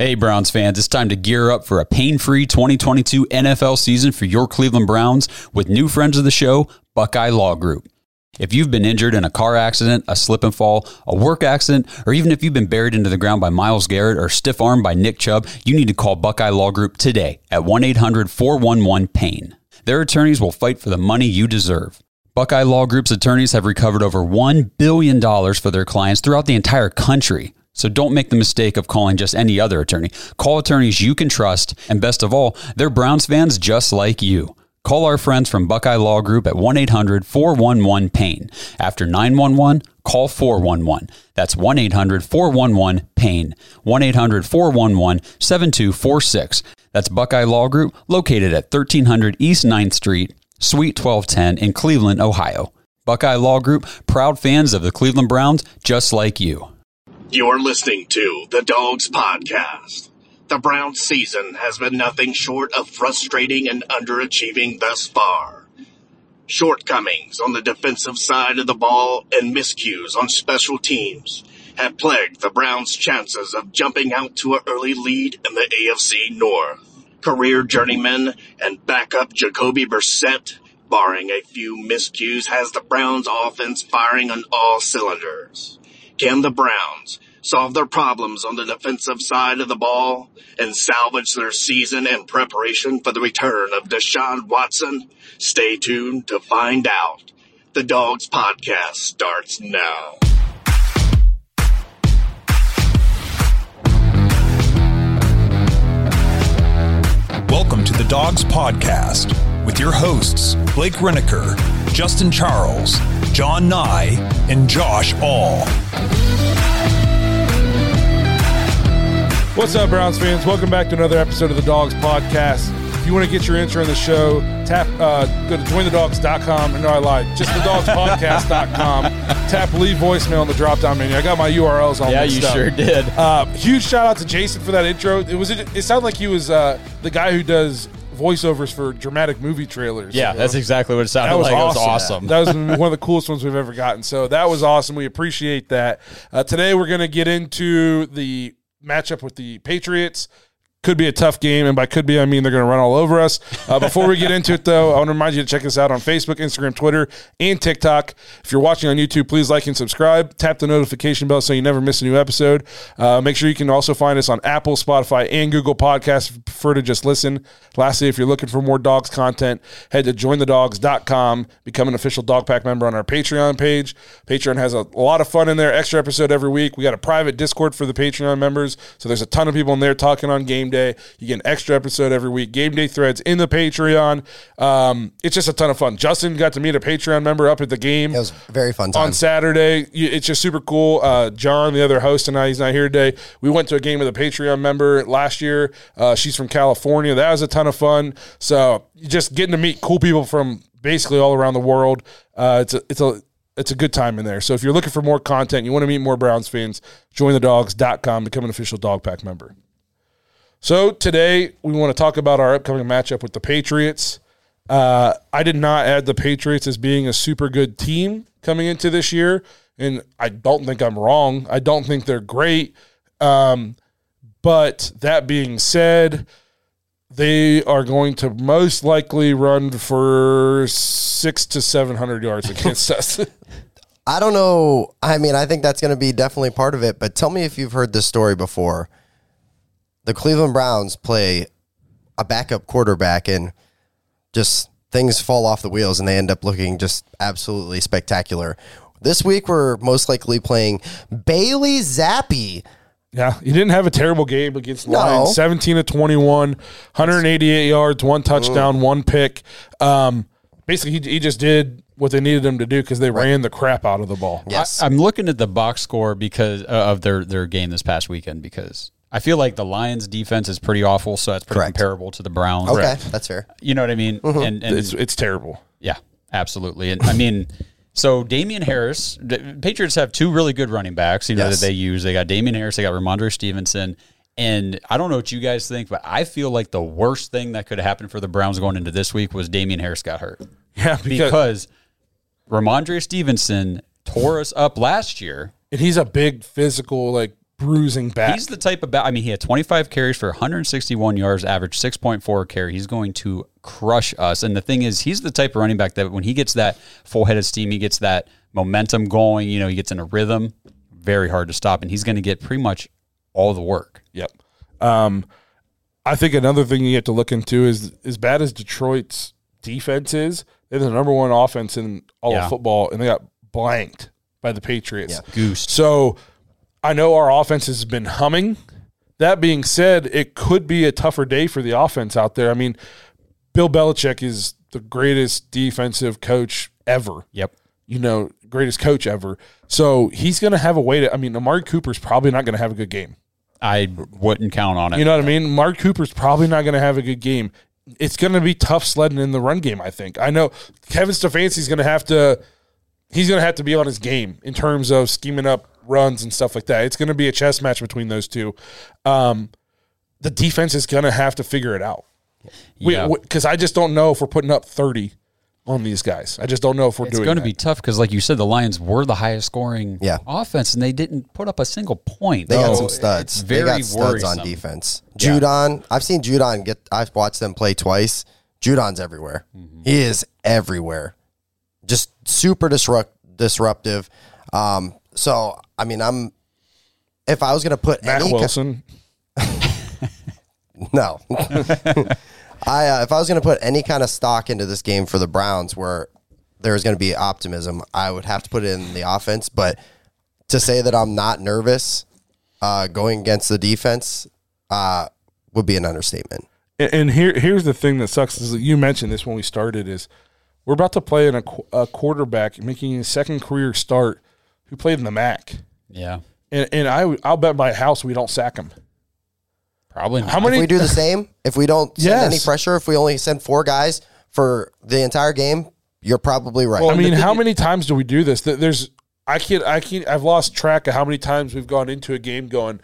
Hey, Browns fans, it's time to gear up for a pain free 2022 NFL season for your Cleveland Browns with new friends of the show, Buckeye Law Group. If you've been injured in a car accident, a slip and fall, a work accident, or even if you've been buried into the ground by Myles Garrett or stiff armed by Nick Chubb, you need to call Buckeye Law Group today at 1 800 411 PAIN. Their attorneys will fight for the money you deserve. Buckeye Law Group's attorneys have recovered over $1 billion for their clients throughout the entire country. So don't make the mistake of calling just any other attorney. Call attorneys you can trust, and best of all, they're Browns fans just like you. Call our friends from Buckeye Law Group at 1 800 411 PAIN. After 911, call 411. That's 1 800 411 PAIN. 1 800 411 7246. That's Buckeye Law Group, located at 1300 East 9th Street, Suite 1210 in Cleveland, Ohio. Buckeye Law Group, proud fans of the Cleveland Browns, just like you. You're listening to the Dawgs Podcast. The Browns season has been nothing short of frustrating and underachieving thus far. Shortcomings on the defensive side of the ball and miscues on special teams have plagued the Browns' chances of jumping out to an early lead in the AFC North. Career journeyman and backup Jacoby Brissett, barring a few miscues, has the Browns' offense firing on all cylinders. Can the Browns solve their problems on the defensive side of the ball and salvage their season in preparation for the return of Deshaun Watson? Stay tuned to find out. The Dawgs Podcast starts now. Welcome to the Dawgs Podcast with your hosts, Blake Renaker, Justin Charles, John Nye, and Josh All. What's up, Browns fans? Welcome back to another episode of the Dawgs Podcast. If you want to get your intro in the show, tap uh, go to jointhedawgs.com. No, I lied. Just thedawgspodcast.com. tap leave voicemail in the drop down menu. I got my URLs all Yeah, you up. sure did. Uh, huge shout out to Jason for that intro. It was it, sounded like he was uh, the guy who does voiceovers for dramatic movie trailers. Yeah, that's exactly what it sounded That was like. awesome. It was awesome. That was one of the coolest ones we've ever gotten. So that was awesome. We appreciate that. Uh, today we're going to get into the matchup with the Patriots. Could be a tough game, and by could be I mean they're going to run all over us. Uh, before we get into it, though, I want to remind you to check us out on Facebook, Instagram, Twitter, and TikTok. If you're watching on YouTube, please like and subscribe. Tap the notification bell so you never miss a new episode. Uh, make sure you can also find us on Apple, Spotify, and Google Podcasts. If you prefer to just listen. Lastly, if you're looking for more dogs content, head to jointhedawgs.com. Become an official Dawg Pack member on our Patreon page. Patreon has a, lot of fun in there. Extra episode every week. We got a private Discord for the Patreon members, so there's a ton of people in there talking on game day. You get an extra episode every week. Game day threads in the Patreon. Um, it's just a ton of fun. Justin got to meet a Patreon member up at the game It was a very fun time. on Saturday. It's just super cool. Uh, John, the other host, and I, he's not here today. We went to a game with a Patreon member last year. Uh, she's from California. That was a ton of fun. So just getting to meet cool people from basically all around the world. Uh, it's a, it's a it's a good time in there. So if you're looking for more content, you want to meet more Browns fans, jointhedawgs.com, become an official Dawg Pack member. So today we want to talk about our upcoming matchup with the Patriots. Uh, I did not add the Patriots as being a super good team coming into this year, and I don't think I'm wrong. I don't think they're great. Um, but that being said, they are going to most likely run for six to seven hundred yards against us. I don't know. I mean, I think that's going to be definitely part of it. But tell me if you've heard this story before. The Cleveland Browns play a backup quarterback, and just things fall off the wheels, and they end up looking just absolutely spectacular. This week, we're most likely playing Bailey Zappe. Yeah, he didn't have a terrible game against the No. Lions. 17 to 21, 188 yards, one touchdown, one pick. Um, basically, he, he just did what they needed him to do because they ran the crap out of the ball. Yes. I, am looking at the box score because uh, of their their game this past weekend because I feel like the Lions' defense is pretty awful, so that's pretty Correct. comparable to the Browns. Okay, that's fair. You know what I mean? Mm-hmm. And, and It's it's terrible. yeah, absolutely. And I mean, so Damien Harris, the Patriots have two really good running backs, you know, Yes. that they use. They got Damien Harris, they got Rhamondre Stevenson. And I don't know what you guys think, but I feel like the worst thing that could have happened for the Browns going into this week was Damien Harris got hurt. Yeah, because, Because Rhamondre Stevenson tore us up last year. and he's a big physical like bruising back. He's the type of back. I mean, he had 25 carries for 161 yards, average 6.4 carry. He's going to crush us. And the thing is, he's the type of running back that when he gets that full head of steam, he gets that momentum going. You know, he gets in a rhythm. Very hard to stop, and he's going to get pretty much all the work. Yep. Um, I think another thing you have to look into is as bad as Detroit's defense is, they're the number one offense in all Yeah. of football, and they got blanked by the Patriots. Goose. So I know our offense has been humming. That being said, it could be a tougher day for the offense out there. I mean, Bill Belichick is the greatest defensive coach ever Yep. you know, greatest coach ever. So he's going to have a way to. I mean, Amari Cooper's probably not going to have a good game. I wouldn't count on it. You know what I mean? Mark Cooper's probably not going to have a good game. It's going to be tough sledding in the run game. I think. I know Kevin Stefanski's going to have to. He's going to have to be on his game in terms of scheming up runs and stuff like that. It's going to be a chess match between those two. Um, the defense is going to have to figure it out. Yeah. Because I just don't know if we're putting up thirty on these guys. I just don't know if we're it's doing. It's going to be tough because, like you said, the Lions were the highest scoring Yeah. offense, and they didn't put up a single point. They got So some studs. It's they very got studs on worrisome. defense. Judon, I've seen Judon get. I've watched them play twice. Judon's everywhere. Mm-hmm. He is everywhere. Just super disrupt disruptive. Um, so I mean, I'm. If I was going to put Matt any, ki- Wilson. no, I uh, if I was going to put any kind of stock into this game for the Browns, where there's going to be optimism, I would have to put it in the offense. But to say that I'm not nervous uh, going against the defense uh, would be an understatement. And, and here, here's the thing that sucks is that you mentioned this when we started is we're about to play in a, a quarterback making his second career start who played in the MAC, Yeah, and and I I'll bet my house we don't sack him. probably. Not. How many? If many? we do the same, if we don't send Yes. any pressure, if we only send four guys for the entire game, you're probably right. I mean, how many times do we do this? That There's I can't I can't I've lost track of how many times we've gone into a game going.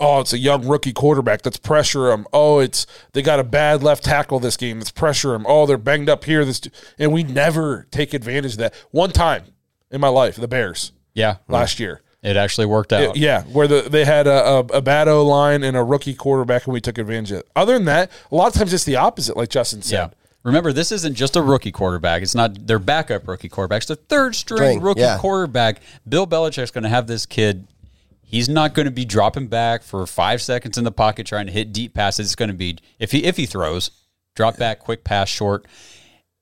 Oh, it's a young rookie quarterback. Let's pressure him. Oh, it's they got a bad left tackle this game. Let's pressure him. Oh, they're banged up here. This and we never take advantage of that. One time in my life, the Bears Yeah, last year. it actually worked out. Yeah, where the, they had a, a, a bad O line and a rookie quarterback, and we took advantage of it. Other than that, a lot of times it's the opposite, like Justin Yeah. said. Remember, this isn't just a rookie quarterback. It's not their backup rookie quarterback. It's the third string, String, rookie yeah. quarterback. Bill Belichick's going to have this kid. He's not going to be dropping back for five seconds in the pocket trying to hit deep passes. It's going to be if he if he throws, drop back, quick pass, short.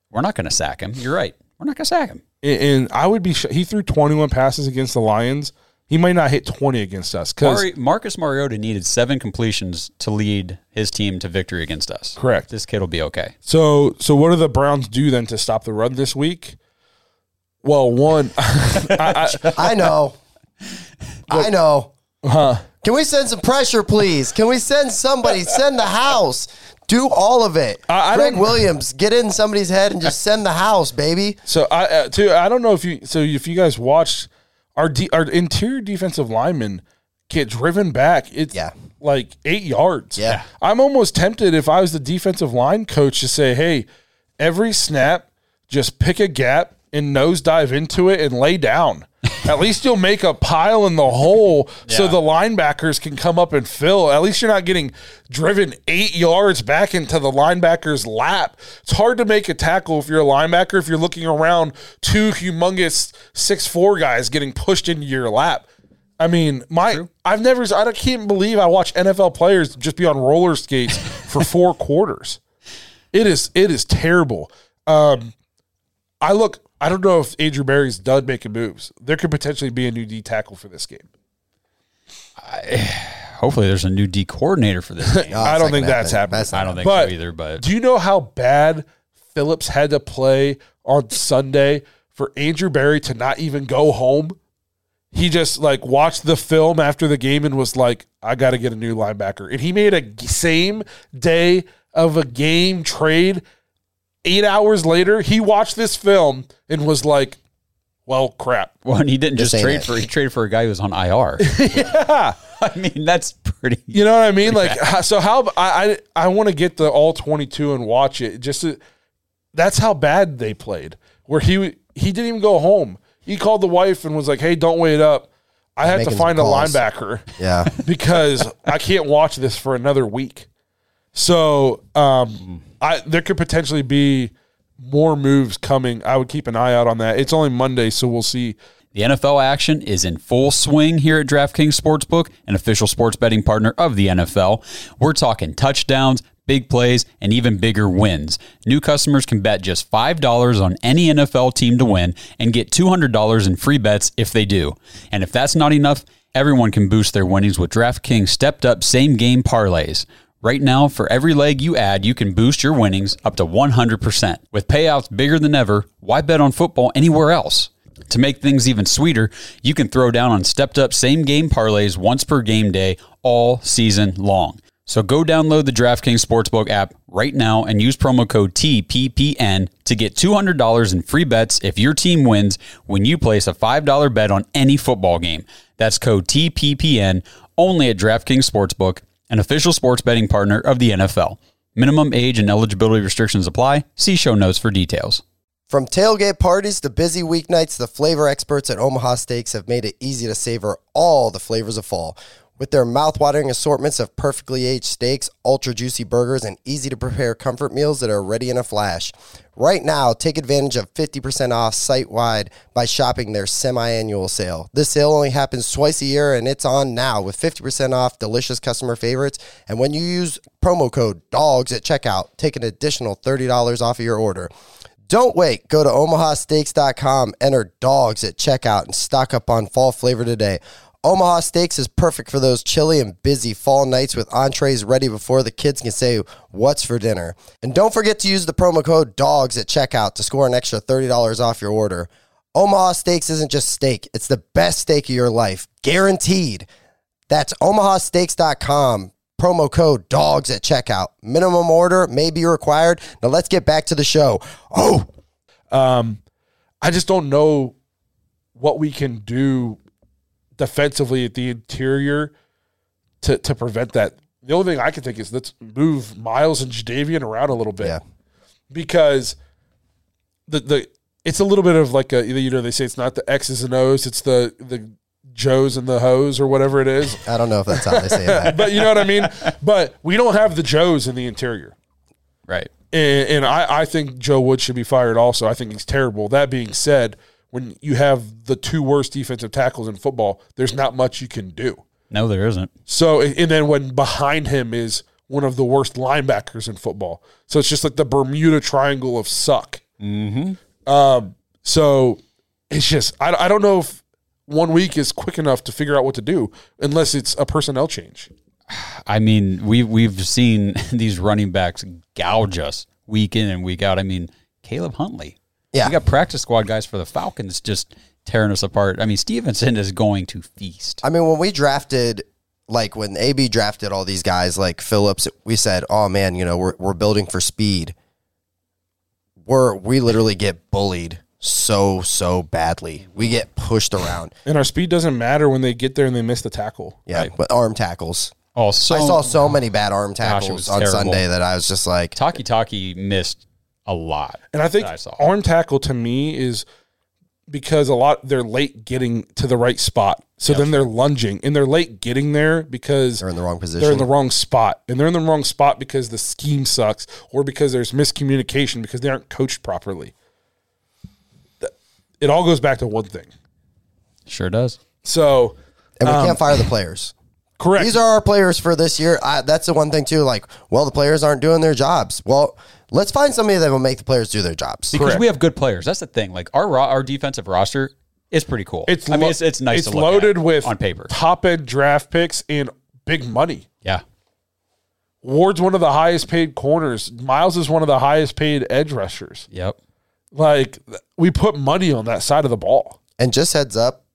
We're not going to sack him. You're right. We're not going to sack him. And, and I would be. Sh- he threw 21 passes against the Lions. He might not hit 20 against us. Because Mari- Marcus Mariota needed seven completions to lead his team to victory against us. Correct. This kid will be okay. so, so what do the Browns do then to stop the run this week? Well, one, I, I, I know. I know. Can we send some pressure, please? Can we send somebody? Send the house. Do all of it. I- I Greg don't- Williams, get in somebody's head and just send the house, baby. so I uh, too. I don't know if you. So if you guys watched our de- our interior defensive linemen get driven back, it's Yeah. like eight yards. Yeah. I'm almost tempted if I was the defensive line coach to say, hey, every snap, just pick a gap and nosedive into it and lay down. At least you'll make a pile in the hole so the linebackers can come up and fill. At least you're not getting driven eight yards back into the linebacker's lap. It's hard to make a tackle if you're a linebacker if you're looking around two humongous six four guys getting pushed into your lap. I mean, my I've never I can't believe I watch NFL players just be on roller skates for four quarters. It is it is terrible. Um, I look. I don't know if Andrew Berry's done making moves. There could potentially be a new D tackle for this game. Hopefully, there's a new D coordinator for this game. Oh, I don't not think gonna that's happening. That's I don't think But so either. But Do you know how bad Phillips had to play on Sunday for Andrew Berry to not even go home? he just like watched the film after the game and was like, I got to get a new linebacker. And he made a g- same day of a game trade. Eight hours later, he watched this film and was like, well, crap. Well, and he didn't This just trade it. for he traded for a guy who was on IR. Yeah. I mean, that's pretty. You know what I mean? Like, so how I I, I want to get the all twenty two and watch it. Just to, that's how bad they played. Where he he didn't even go home. He called the wife and was like, "Hey, don't wait up. I have to Making some find a calls. linebacker Yeah. because I can't watch this for another week." So, um, I there could potentially be more moves coming. I would keep an eye out on that. It's only Monday, so we'll see. The NFL action is in full swing here at DraftKings Sportsbook, an official sports betting partner of the NFL. We're talking touchdowns, big plays, and even bigger wins. New customers can bet just $5 on any NFL team to win and get $200 in free bets if they do. And if that's not enough, everyone can boost their winnings with DraftKings stepped up same game parlays. Right now, for every leg you add, you can boost your winnings up to 100%. With payouts bigger than ever, why bet on football anywhere else? To make things even sweeter, you can throw down on stepped up same game parlays once per game day all season long. So go download the DraftKings Sportsbook app right now and use promo code TPPN to get $200 in free bets if your team wins when you place a $5 bet on any football game. That's code TPPN only at DraftKings Sportsbook, an official sports betting partner of the NFL. Minimum age and eligibility restrictions apply. See show notes for details. From tailgate parties to busy weeknights, the flavor experts at Omaha Steaks have made it easy to savor all the flavors of fall. With their mouth-watering assortments of perfectly aged steaks, ultra juicy burgers, and easy to prepare comfort meals that are ready in a flash. Right now, take advantage of 50% off site wide by shopping their semi annual sale. This sale only happens twice a year and it's on now with 50% off delicious customer favorites. And when you use promo code DAWGS at checkout, take an additional $30 off of your order. Don't wait. Go to omahasteaks.com, enter dawgs at checkout, and stock up on fall flavor today. Omaha Steaks is perfect for those chilly and busy fall nights with entrees ready before the kids can say, What's for dinner? And don't forget to use the promo code DAWGS at checkout to score an extra $30 off your order. Omaha Steaks isn't just steak, it's the best steak of your life, guaranteed. That's omahasteaks.com. Promo code DAWGS at checkout. Minimum order may be required. Now let's get back to the show. Oh, Um, I just don't know what we can do defensively at the interior to to prevent that. The only thing I can think is let's move Miles and Jadeveon around a little bit Yeah. because the the it's a little bit of like a you know they say it's not the X's and O's it's the the Joes and the Hoes or whatever it is I don't know if that's how they say that. but you know what I mean but we don't have the Joes in the interior Right. and, and I, I think Joe Wood should be fired also. I think he's terrible. That being said, when you have the two worst defensive tackles in football, there's not much you can do. No, there isn't. So, and then when behind him is one of the worst linebackers in football. So it's just like the Bermuda Triangle of suck. Mm-hmm. Um, so it's just, I, I don't know if one week is quick enough to figure out what to do unless it's a personnel change. I mean, we we've seen these running backs gouge us week in and week out. I mean, Caleb Huntley. Yeah. We got practice squad guys for the Falcons just tearing us apart. I mean, Stevenson is going to feast. I mean, when we drafted, like when AB drafted all these guys like Phillips, we said, "Oh man, you know, we're we're building for speed." We're we literally get bullied so so badly. We get pushed around. And our speed doesn't matter when they get there and they miss the tackle. Yeah, but arm tackles. Oh, so I saw so many bad arm it tackles was on terrible. Sunday that I was just like, Takitaki missed a lot. And I think I saw. arm tackle to me is because a lot they're late getting to the right spot. So then they're lunging and they're late getting there because they're in the wrong position. they're in the wrong spot. And they're in the wrong spot because the scheme sucks or because there's miscommunication because they aren't coached properly. It all goes back to one thing. Sure does. So, and we um, can't fire the players. correct. These are our players for this year. I, that's the one thing too. Like, well, the players aren't doing their jobs. Well, let's find somebody that will make the players do their jobs. Because Correct. we have good players. That's the thing. Like our ro- our defensive roster is pretty cool. it's I mean, lo- it's, it's nice It's to look loaded at with on paper. top end draft picks and big money. Yeah. Ward's one of the highest paid corners. Miles is one of the highest paid edge rushers. Yep. Like we put money on that side of the ball. And just heads up,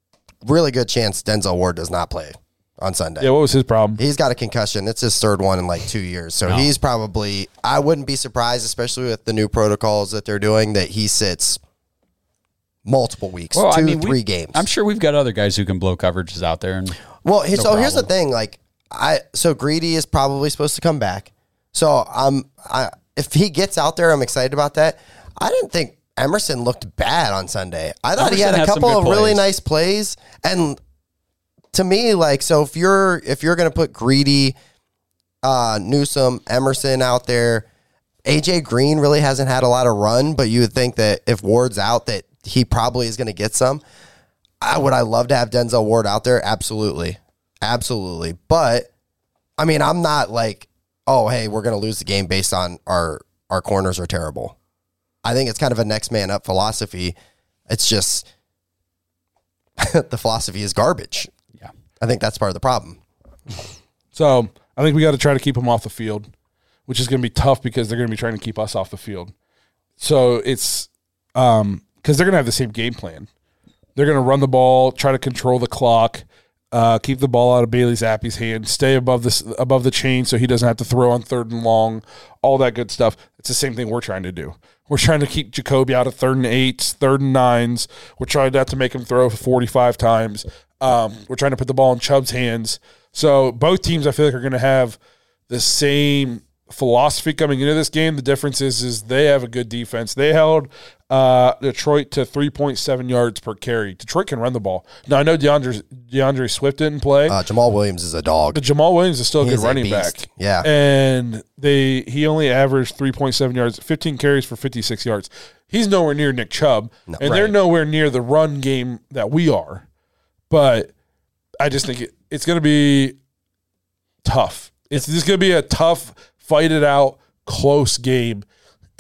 really good chance Denzel Ward does not play on Sunday. Yeah, what was his problem? He's got a concussion. It's his third one in like two years. So he's probably, I wouldn't be surprised, especially with the new protocols that they're doing, that he sits multiple weeks, two, we- three games. I'm sure we've got other guys who can blow coverages out there. And Well, here, so here's the thing. Like, I so greedy is probably supposed to come back. So I'm, I if he gets out there, I'm excited about that. I didn't think Emerson looked bad on Sunday. I thought he had a had couple of really nice plays, and to me, like, so if you're if you're gonna put greedy, uh, Newsom, Emerson out there. AJ Green really hasn't had a lot of run, but you would think that if Ward's out, that he probably is to get some. I would I love to have Denzel Ward out there? Absolutely. Absolutely. But I mean, I'm not like, oh, hey, we're to lose the game based on our our corners are terrible. I think it's kind of a next man up philosophy. It's just the philosophy is garbage. I think that's part of the problem. So I think we got to try to keep them off the field, which is going to be tough because they're going to be trying to keep us off the field. So it's um because they're going to have the same game plan. They're going to run the ball, try to control the clock, uh, keep the ball out of Bailey Zappe's hand, stay above this above the chain so he doesn't have to throw on third and long, all that good stuff. It's the same thing we're trying to do. We're trying to keep Jacoby out of third and eights, third and nines. We're trying not to make him throw 45 times. Um, we're trying to put the ball in Chubb's hands. So both teams, I feel like, are going to have the same philosophy coming into this game. The difference is, is they have a good defense. They held uh, Detroit to 3.7 yards per carry. Detroit can run the ball. Now I know D'Andre D'Andre Swift didn't play. Uh, Jamaal Williams is a dog. But Jamaal Williams is still a He's good running beast. back. Yeah. And they he only averaged 3.7 yards, 15 carries for 56 yards. He's nowhere near Nick Chubb. and they're nowhere near the run game that we are. But I just think it, it's going to be tough. It's just going to be a tough, fight it out, close game.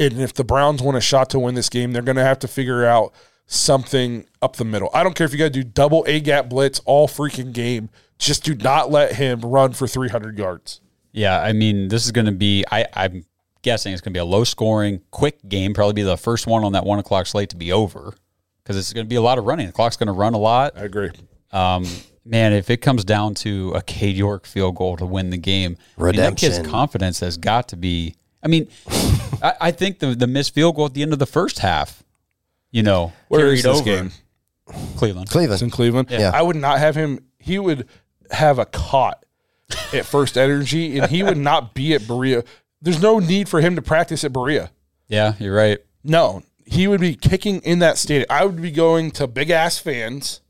And if the Browns want a shot to win this game, they're going to have to figure out something up the middle. I don't care if you got to do double A gap blitz all freaking game. Just do not let him run for 300 yards. Yeah, I mean, this is going to be. I, I'm guessing it's going to be a low scoring, quick game. Probably be the first one on that one o'clock slate to be over because it's going to be a lot of running. The clock's going to run a lot. I agree. Um, man, if it comes down to a Cade York field goal to win the game, I mean, that kid's confidence has got to be. I mean, I, I think the the missed field goal at the end of the first half, you know, Where carried is this over game? Cleveland. It's Cleveland. in Cleveland. Yeah. I would not have him. He would have a cot at First Energy, and he would not be at Berea. There's no need for him to practice at Berea. Yeah, you're right. No, he would be kicking in that stadium. I would be going to big ass fans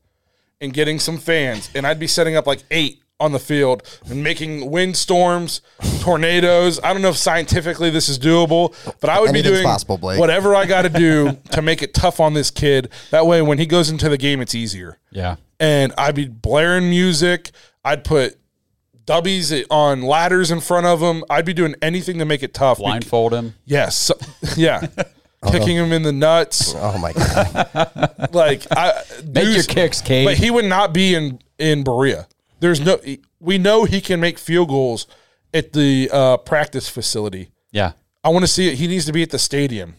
and getting some fans, and I'd be setting up like eight on the field and making windstorms, tornadoes. I don't know if scientifically this is doable, but I would be doing possible, Blake. whatever I got to do to make it tough on this kid. That way, when he goes into the game, it's easier Yeah, and I'd be blaring music. I'd put dubbies on ladders in front of him. I'd be doing anything to make it tough. Bec- blindfold him. yes, yeah, kicking him in the nuts. Oh my god. Like I Make your Deuce- kicks, Cade. But he would not be in in Berea. There's no. We know he can make field goals at the uh, practice facility. Yeah, I want to see it. He needs to be at the stadium,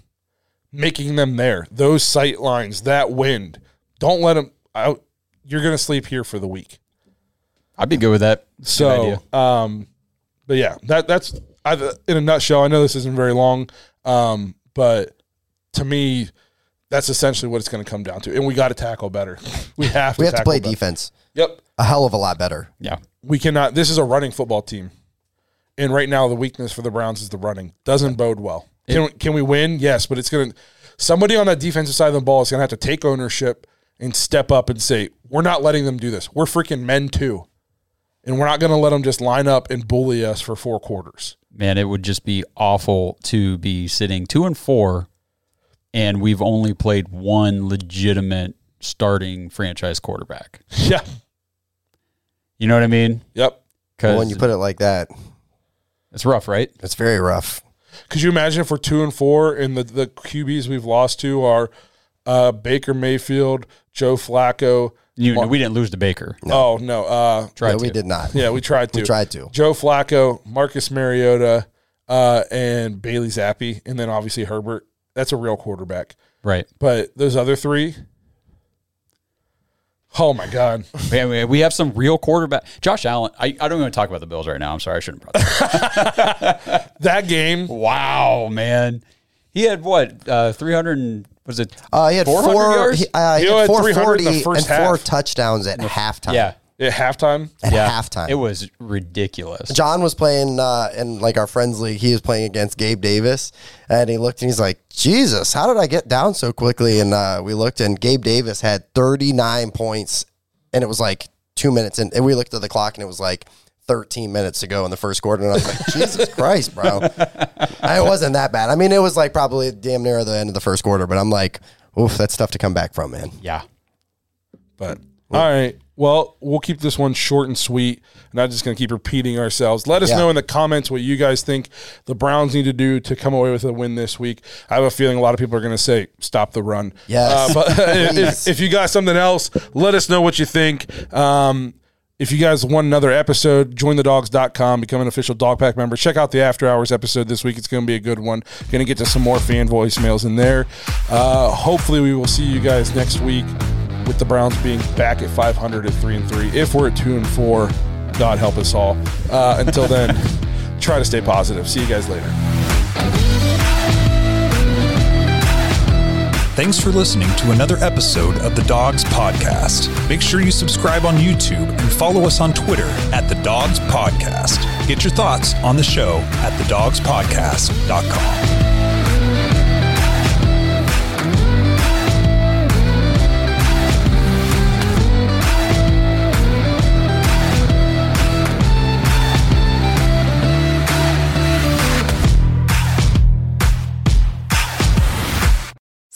making them there. Those sight lines, that wind. Don't let him out. You're gonna sleep here for the week. I'd be good with that. So, um, but yeah, that that's I, in a nutshell. I know this isn't very long, um, but to me, that's essentially what it's going to come down to. And we got to tackle better. We have to. We have to play better. defense Yep, a hell of a lot better. yeah, we cannot. This is a running football team, and right now the weakness for the Browns is the running. Doesn't bode well. Can, can we win? Yes, but it's going to. Somebody on that defensive side of the ball is going to have to take ownership and step up and say, "We're not letting them do this. We're freaking men too." And we're not going to let them just line up and bully us for four quarters. man, it would just be awful to be sitting two and four, and we've only played one legitimate starting franchise quarterback. Yeah. You know what I mean? Yep. Because But when you put it like that, it's rough, right? it's very rough. Could you imagine if we're two and four and the, the QBs we've lost to are uh, Baker Mayfield, Joe Flacco? You, we didn't lose to Baker. Oh, no. Uh, Tried no, we did not. yeah, we tried to. We tried to. Joe Flacco, Marcus Mariota, uh, and Bailey Zappe, and then obviously Herbert. That's a real quarterback. Right. But those other three, Oh my god. Man, we- we have some real quarterback. Josh Allen. I, I don't even talk about the Bills right now. I'm sorry, I shouldn't. Have brought that. That game. wow, man. He had what? Uh, 300. and- Was it? Uh, he had four. yards? He, uh, he He had had 440 and first four half. touchdowns at halftime. yeah. At halftime. at Yeah. halftime. It was ridiculous. John was playing uh, in like our friends league. He was playing against Gabe Davis, and he looked and he's like, "Jesus, how did I get down so quickly?" And uh, we looked, and Gabe Davis had 39 points, and it was like two minutes, in, and we looked at the clock, and it was like 13 minutes to go in the first quarter, and I was like, "Jesus Christ, bro!" it wasn't that bad. I mean, it was like probably damn near the end of the first quarter, but I'm like, "Oof, that's tough to come back from, man." Yeah. But all right. Well, we'll keep this one short and sweet. Not just going to keep repeating ourselves. Let us Yeah. know in the comments what you guys think the Browns need to do to come away with a win this week. I have a feeling a lot of people are going to say stop the run. Yes. Uh, but if, if you got something else, let us know what you think. Um, if you guys want another episode, jointhedawgs.com, become an official Dawg Pack member. Check out the After Hours episode this week. It's going to be a good one. Going to get to some more fan voicemails in there. Uh, hopefully, we will see you guys next week with the Browns being back at 500 at 3 and 3. If we're at 2 and 4, God help us all. Uh, until then, try to stay positive. See you guys later. Thanks for listening to another episode of the Dawgs Podcast. Make sure you subscribe on YouTube and follow us on Twitter at the Dawgs Podcast. Get your thoughts on the show at thedawgspodcast.com.